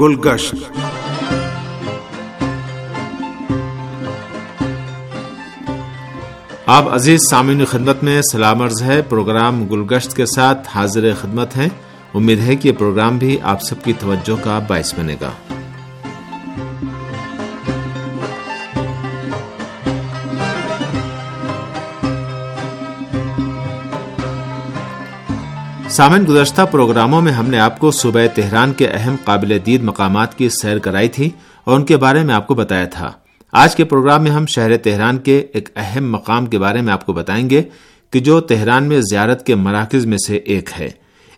گلگشت۔ آپ عزیز سامعین خدمت میں سلام عرض ہے۔ پروگرام گلگشت کے ساتھ حاضر خدمت ہیں۔ امید ہے کہ یہ پروگرام بھی آپ سب کی توجہ کا باعث بنے گا۔ سامن گزشتہ پروگراموں میں ہم نے آپ کو صوبہ تہران کے اہم قابل دید مقامات کی سیر کرائی تھی اور ان کے بارے میں آپ کو بتایا تھا۔ آج کے پروگرام میں ہم شہر تہران کے ایک اہم مقام کے بارے میں آپ کو بتائیں گے کہ جو تہران میں زیارت کے مراکز میں سے ایک ہے۔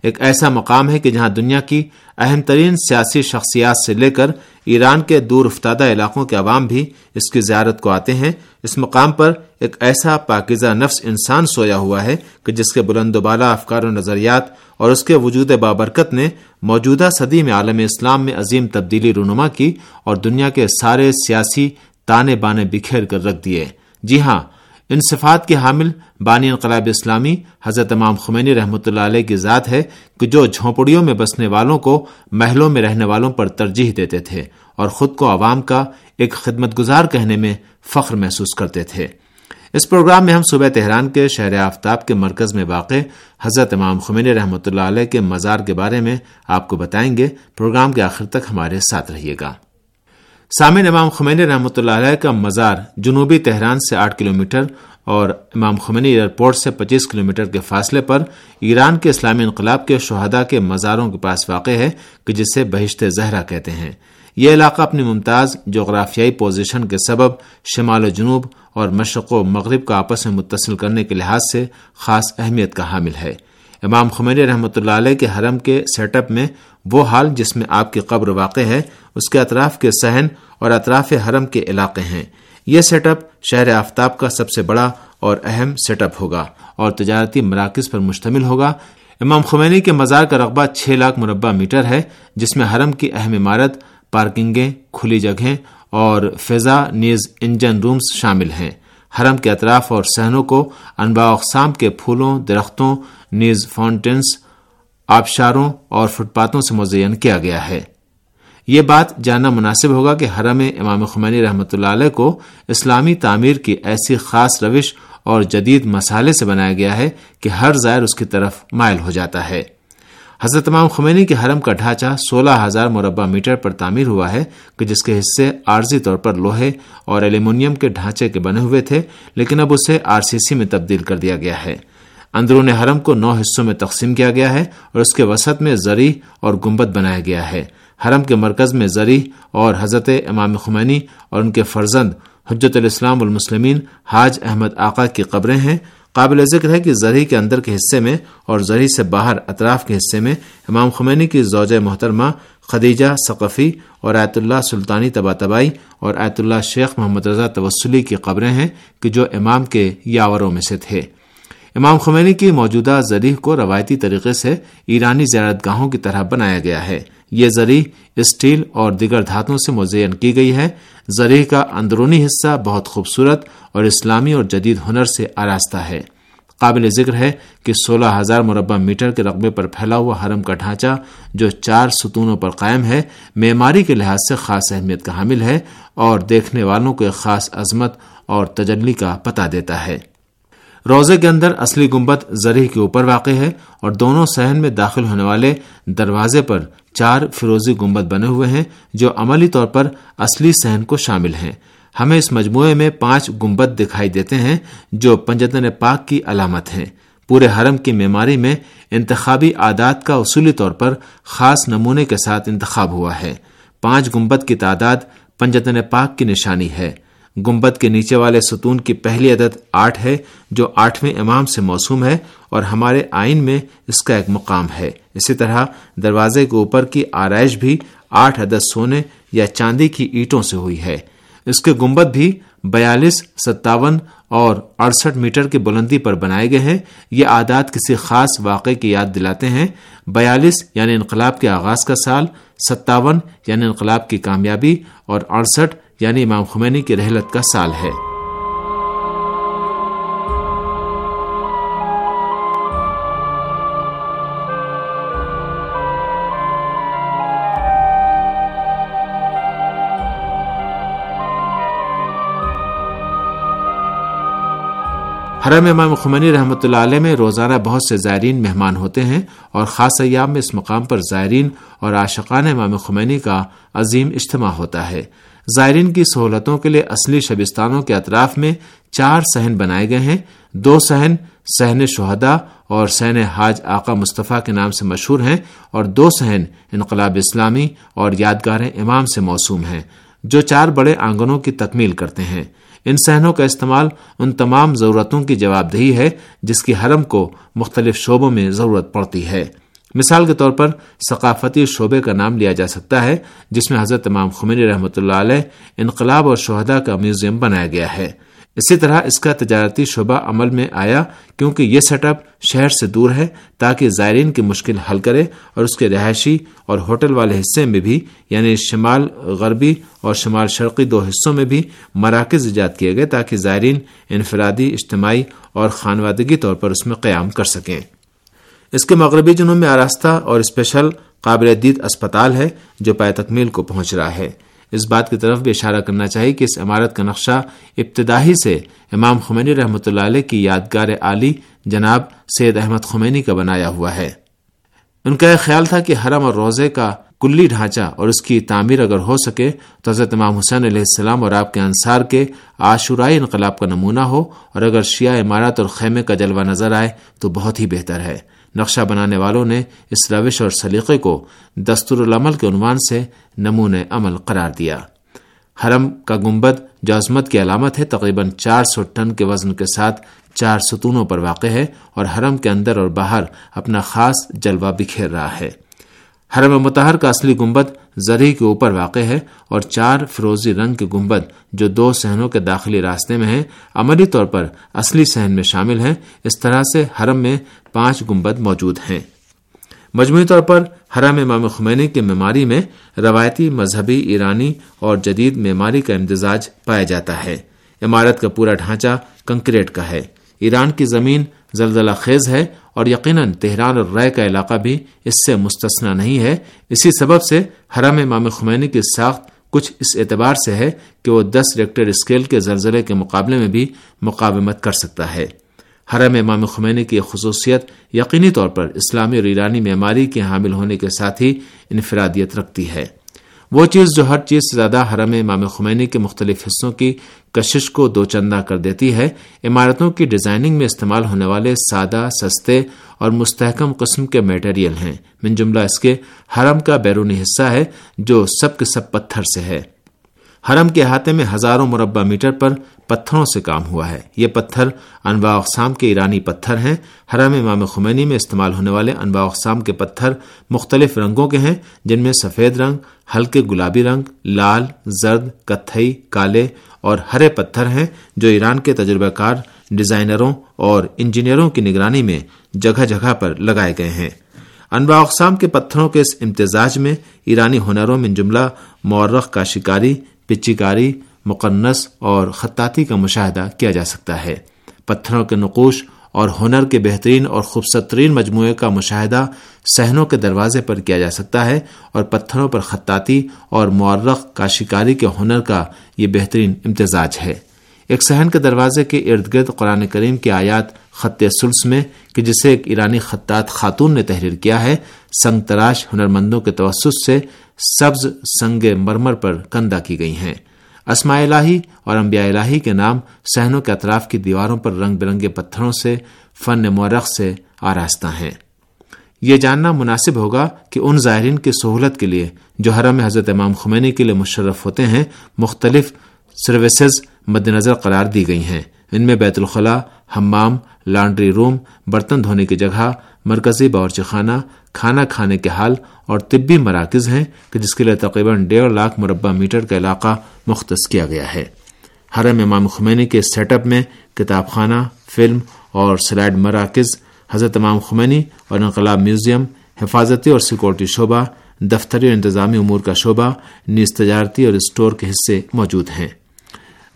ایک ایسا مقام ہے کہ جہاں دنیا کی اہم ترین سیاسی شخصیات سے لے کر ایران کے دور افتادہ علاقوں کے عوام بھی اس کی زیارت کو آتے ہیں۔ اس مقام پر ایک ایسا پاکیزہ نفس انسان سویا ہوا ہے کہ جس کے بلند و بالا افکار و نظریات اور اس کے وجود بابرکت نے موجودہ صدی میں عالم اسلام میں عظیم تبدیلی رونما کی اور دنیا کے سارے سیاسی تانے بانے بکھیر کر رکھ دیے۔ جی ہاں ان صفات کے حامل بانی انقلاب اسلامی حضرت امام خمینی رحمۃ اللہ علیہ کی ذات ہے کہ جو جھونپڑیوں میں بسنے والوں کو محلوں میں رہنے والوں پر ترجیح دیتے تھے۔ اور خود کو عوام کا ایک خدمت گزار کہنے میں فخر محسوس کرتے تھے۔ اس پروگرام میں ہم صبح تہران کے شہر آفتاب کے مرکز میں واقع حضرت امام خمینی رحمۃ اللہ علیہ کے مزار کے بارے میں آپ کو بتائیں گے۔ پروگرام کے آخر تک ہمارے ساتھ رہیے گا۔ سامع امام خمینی رحمۃ اللہ علیہ کا مزار جنوبی تہران سے آٹھ کلومیٹر اور امام خمینی ایئرپورٹ سے پچیس کلومیٹر کے فاصلے پر ایران کے اسلامی انقلاب کے شہداء کے مزاروں کے پاس واقع ہے کہ جسے بہشت زہرا کہتے ہیں۔ یہ علاقہ اپنی ممتاز جغرافیائی پوزیشن کے سبب شمال و جنوب اور مشرق و مغرب کو آپس میں متصل کرنے کے لحاظ سے خاص اہمیت کا حامل ہے۔ امام خمینی رحمۃ اللہ علیہ کے حرم کے سیٹ اپ میں وہ حال جس میں آپ کی قبر واقع ہے، اس کے اطراف کے سہن اور اطراف حرم کے علاقے ہیں۔ یہ سیٹ اپ شہر آفتاب کا سب سے بڑا اور اہم سیٹ اپ ہوگا اور تجارتی مراکز پر مشتمل ہوگا۔ امام خمینی کے مزار کا رقبہ چھ لاکھ مربع میٹر ہے، جس میں حرم کی اہم عمارت پارکنگیں کھلی جگہیں اور فضا نیز انجن رومز شامل ہیں۔ حرم کے اطراف اور سہنوں کو انواع اقسام کے پھولوں، درختوں، نیز فاؤنٹینس آبشاروں اور فٹ پاتھوں سے مزین کیا گیا ہے۔ یہ بات جاننا مناسب ہوگا کہ حرم امام خمینی رحمۃ اللہ علیہ کو اسلامی تعمیر کی ایسی خاص روش اور جدید مسالے سے بنایا گیا ہے کہ ہر زائر اس کی طرف مائل ہو جاتا ہے۔ حضرت امام خمینی کے حرم کا ڈھانچہ سولہ ہزار مربع میٹر پر تعمیر ہوا ہے، کہ جس کے حصے عارضی طور پر لوہے اور ایلومینیم کے ڈھانچے کے بنے ہوئے تھے، لیکن اب اسے آر سی سی میں تبدیل کر دیا گیا ہے۔ اندرون حرم کو نو حصوں میں تقسیم کیا گیا ہے اور اس کے وسط میں زری اور گمبت بنایا گیا ہے۔ حرم کے مرکز میں زری اور حضرت امام خمینی اور ان کے فرزند حجت الاسلام المسلمین حاج احمد آقا کی قبریں ہیں قابل ذکر ہے کہ زرعی کے اندر کے حصے میں اور زرعی سے باہر اطراف کے حصے میں امام خمینی کی زوجہ محترمہ خدیجہ ثقفی اور آیت اللہ سلطانی تبا تبائی اور آیت اللہ شیخ محمد رضا توسلی کی قبریں ہیں کہ جو امام کے یاوروں میں سے تھے۔ امام خمینی کی موجودہ زریح کو روایتی طریقے سے ایرانی زیارت گاہوں کی طرح بنایا گیا ہے۔ یہ زری اسٹیل اور دیگر دھاتوں سے مزین کی گئی ہے۔ زری کا اندرونی حصہ بہت خوبصورت اور اسلامی اور جدید ہنر سے آراستہ ہے۔ قابل ذکر ہے کہ سولہ ہزار مربع میٹر کے رقبے پر پھیلا ہوا حرم کا ڈھانچہ، جو چار ستونوں پر قائم ہے، معماری کے لحاظ سے خاص اہمیت کا حامل ہے اور دیکھنے والوں کو ایک خاص عظمت اور تجلی کا پتہ دیتا ہے۔ روزے کے اندر اصلی گنبد زرح کے اوپر واقع ہے اور دونوں سہن میں داخل ہونے والے دروازے پر چار فیروزی گنبد بنے ہوئے ہیں جو عملی طور پر اصلی سہن کو شامل ہیں۔ ہمیں اس مجموعے میں پانچ گنبد دکھائی دیتے ہیں جو پنجتن پاک کی علامت ہیں۔ پورے حرم کی معماری میں انتخابی عادات کا اصولی طور پر خاص نمونے کے ساتھ انتخاب ہوا ہے۔ پانچ گنبد کی تعداد پنجتن پاک کی نشانی ہے۔ گمبد کے نیچے والے ستون کی پہلی عدد آٹھ ہے، جو آٹھویں امام سے موسوم ہے۔ اور ہمارے آئین میں اس کا ایک مقام ہے۔ اسی طرح دروازے کے اوپر کی آرائش بھی آٹھ عدد سونے یا چاندی کی اینٹوں سے ہوئی ہے۔ اس کے گمبد بھی بیالیس، ستاون اور اڑسٹھ میٹر کی بلندی پر بنائے گئے ہیں۔ یہ عادات کسی خاص واقعے کی یاد دلاتے ہیں۔ بیالیس یعنی انقلاب کے آغاز کا سال، ستاون یعنی انقلاب کی کامیابی اور اڑسٹھ یعنی امام خمینی کی رحلت کا سال ہے۔ حرم امام خمنی رحمۃ اللہ علیہ میں روزانہ بہت سے زائرین مہمان ہوتے ہیں اور خاص ایام میں اس مقام پر زائرین اور عاشقان امام خمینی کا عظیم اجتماع ہوتا ہے۔ زائرین کی سہولتوں کے لیے اصلی شبستانوں کے اطراف میں چار سہن بنائے گئے ہیں۔ دو سہن سہن شہدا اور سہن حاج آقا مصطفیٰ کے نام سے مشہور ہیں اور دو سہن انقلاب اسلامی اور یادگار امام سے موسوم ہیں۔ جو چار بڑے آنگنوں کی تکمیل کرتے ہیں۔ ان سہنوں کا استعمال ان تمام ضرورتوں کی جواب دہی ہے، جس کی حرم کو مختلف شعبوں میں ضرورت پڑتی ہے۔ مثال کے طور پر، ثقافتی شعبے کا نام لیا جا سکتا ہے، جس میں حضرت امام خمینی رحمۃ اللہ علیہ انقلاب اور شہدا کا میوزیم بنایا گیا ہے۔ اسی طرح اس کا تجارتی شعبہ عمل میں آیا کیونکہ یہ سیٹ اپ شہر سے دور ہے تاکہ زائرین کی مشکل حل کرے اور اس کے رہائشی اور ہوٹل والے حصے میں بھی یعنی شمال غربی اور شمال شرقی دو حصوں میں بھی مراکز ایجاد کیے گئے تاکہ زائرین انفرادی، اجتماعی اور خانوادگی طور پر اس میں قیام کر سکیں۔ اس کے مغربی جنوب میں آراستہ اور اسپیشل قابل دید اسپتال ہے جو پائے تکمیل کو پہنچ رہا ہے۔ اس بات کی طرف بھی اشارہ کرنا چاہیے کہ اس عمارت کا نقشہ ابتدائی سے امام خمینی رحمۃ اللہ علیہ کی یادگار عالی جناب سید احمد خمینی کا بنایا ہوا ہے۔ ان کا یہ خیال تھا کہ حرم اور روزے کا کلی ڈھانچہ اور اس کی تعمیر اگر ہو سکے تو حضرت امام حسین علیہ السلام اور آپ کے انصار کے عاشورائی انقلاب کا نمونہ ہو اور اگر شیعہ عمارت اور خیمے کا جلوہ نظر آئے تو بہت ہی بہتر ہے۔ نقشہ بنانے والوں نے اس روش اور سلیقے کو دستور العمل کے عنوان سے نمون عمل قرار دیا۔ حرم کا گنبد جو عظمت کی علامت ہے، تقریباً چار سو ٹن کے وزن کے ساتھ چار ستونوں پر واقع ہے اور حرم کے اندر اور باہر اپنا خاص جلوہ بکھیر رہا ہے۔ حرم متحر کا اصلی گنبد زرعی کے اوپر واقع ہے اور چار فروزی رنگ کے گنبد جو دو سہنوں کے داخلی راستے میں ہیں، عملی طور پر اصلی سہن میں شامل ہیں۔ اس طرح سے حرم میں پانچ گنبد موجود ہیں۔ مجموعی طور پر حرم امام خمینی کی معماری میں روایتی مذہبی، ایرانی اور جدید معماری کا امتزاج پایا جاتا ہے۔ عمارت کا پورا ڈھانچہ کنکریٹ کا ہے۔ ایران کی زمین زلزلہ خیز ہے اور یقیناً تہران اور رائے کا علاقہ بھی اس سے مستثنا نہیں ہے۔ اسی سبب سے حرم امام خمینی کی ساخت کچھ اس اعتبار سے ہے کہ وہ دس ریکٹر اسکیل کے زلزلے کے مقابلے میں بھی مقاومت کر سکتا ہے۔ حرم امام خمینی کی خصوصیت یقینی طور پر اسلامی اور ایرانی معماری کے حامل ہونے کے ساتھ ہی انفرادیت رکھتی ہے۔ وہ چیز جو ہر چیز سے زیادہ حرم امام خمینی کے مختلف حصوں کی کشش کو دو چندہ کر دیتی ہے، عمارتوں کی ڈیزائننگ میں استعمال ہونے والے سادہ، سستے اور مستحکم قسم کے میٹیریل ہیں۔ من جملہ اس کے حرم کا بیرونی حصہ ہے جو سب کے سب پتھر سے ہے۔ حرم کے احاطے میں ہزاروں مربع میٹر پر پتھروں سے کام ہوا ہے۔ یہ پتھر انواع اقسام کے ایرانی پتھر ہیں۔ حرم امام خمینی میں استعمال ہونے والے انواع اقسام کے پتھر مختلف رنگوں کے ہیں، جن میں سفید رنگ، ہلکے گلابی رنگ، لال، زرد، کتھئی، کالے اور ہرے پتھر ہیں جو ایران کے تجربہ کار ڈیزائنروں اور انجینئروں کی نگرانی میں جگہ جگہ پر لگائے گئے ہیں۔ انواع اقسام کے پتھروں کے اس امتزاج میں ایرانی ہنروں میں جملہ مورخ کا شکاری پچیکاری مقنس اور خطاطی کا مشاہدہ کیا جا سکتا ہے۔ پتھروں کے نقوش اور ہنر کے بہترین اور خوبصورت ترین مجموعے کا مشاہدہ سہنوں کے دروازے پر کیا جا سکتا ہے اور پتھروں پر خطاطی اور معرخ کاشیکاری کے ہنر کا یہ بہترین امتزاج ہے۔ ایک سہن کے دروازے کے ارد گرد قرآن کریم کی آیات خط سلس میں کہ جسے ایک ایرانی خطاط خاتون نے تحریر کیا ہے، سنگ تراش ہنرمندوں کے توسط سے سبز سنگ مرمر پر کندہ کی گئی ہیں۔ اسماء الہی اور انبیاء الہی کے نام سہنوں کے اطراف کی دیواروں پر رنگ برنگے پتھروں سے فن مورخ سے آراستہ ہیں۔ یہ جاننا مناسب ہوگا کہ ان زائرین کی سہولت کے لیے جو حرم حضرت امام خمینی کے لیے مشرف ہوتے ہیں، مختلف سروسز مد نظر قرار دی گئی ہیں۔ ان میں بیت الخلاء، حمام، لانڈری روم، برتن دھونے کی جگہ، مرکزی باورچی خانہ، کھانا کھانے کے حال اور طبی مراکز ہیں کہ جس کے لیے تقریباً ڈیڑھ لاکھ مربع میٹر کا علاقہ مختص کیا گیا ہے۔ حرم امام خمینی کے سیٹ اپ میں کتاب خانہ، فلم اور سلائڈ مراکز، حضرت امام خمینی اور انقلاب میوزیم، حفاظتی اور سیکورٹی شعبہ، دفتری اور انتظامی امور کا شعبہ، نیز تجارتی اور اسٹور کے حصے موجود ہیں۔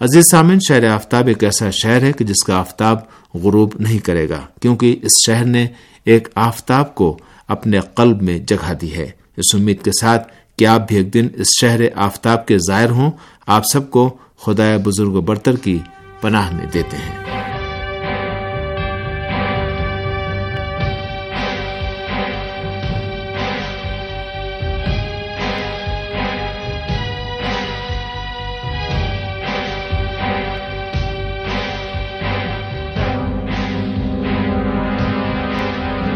عزیز سامن شہر آفتاب ایک ایسا شہر ہے کہ جس کا آفتاب غروب نہیں کرے گا، کیونکہ اس شہر نے ایک آفتاب کو اپنے قلب میں جگہ دی ہے۔ اس امید کے ساتھ کہ آپ بھی ایک دن اس شہر آفتاب کے ظاہر ہوں، آپ سب کو خدا بزرگ و برتر کی پناہ میں دیتے ہیں۔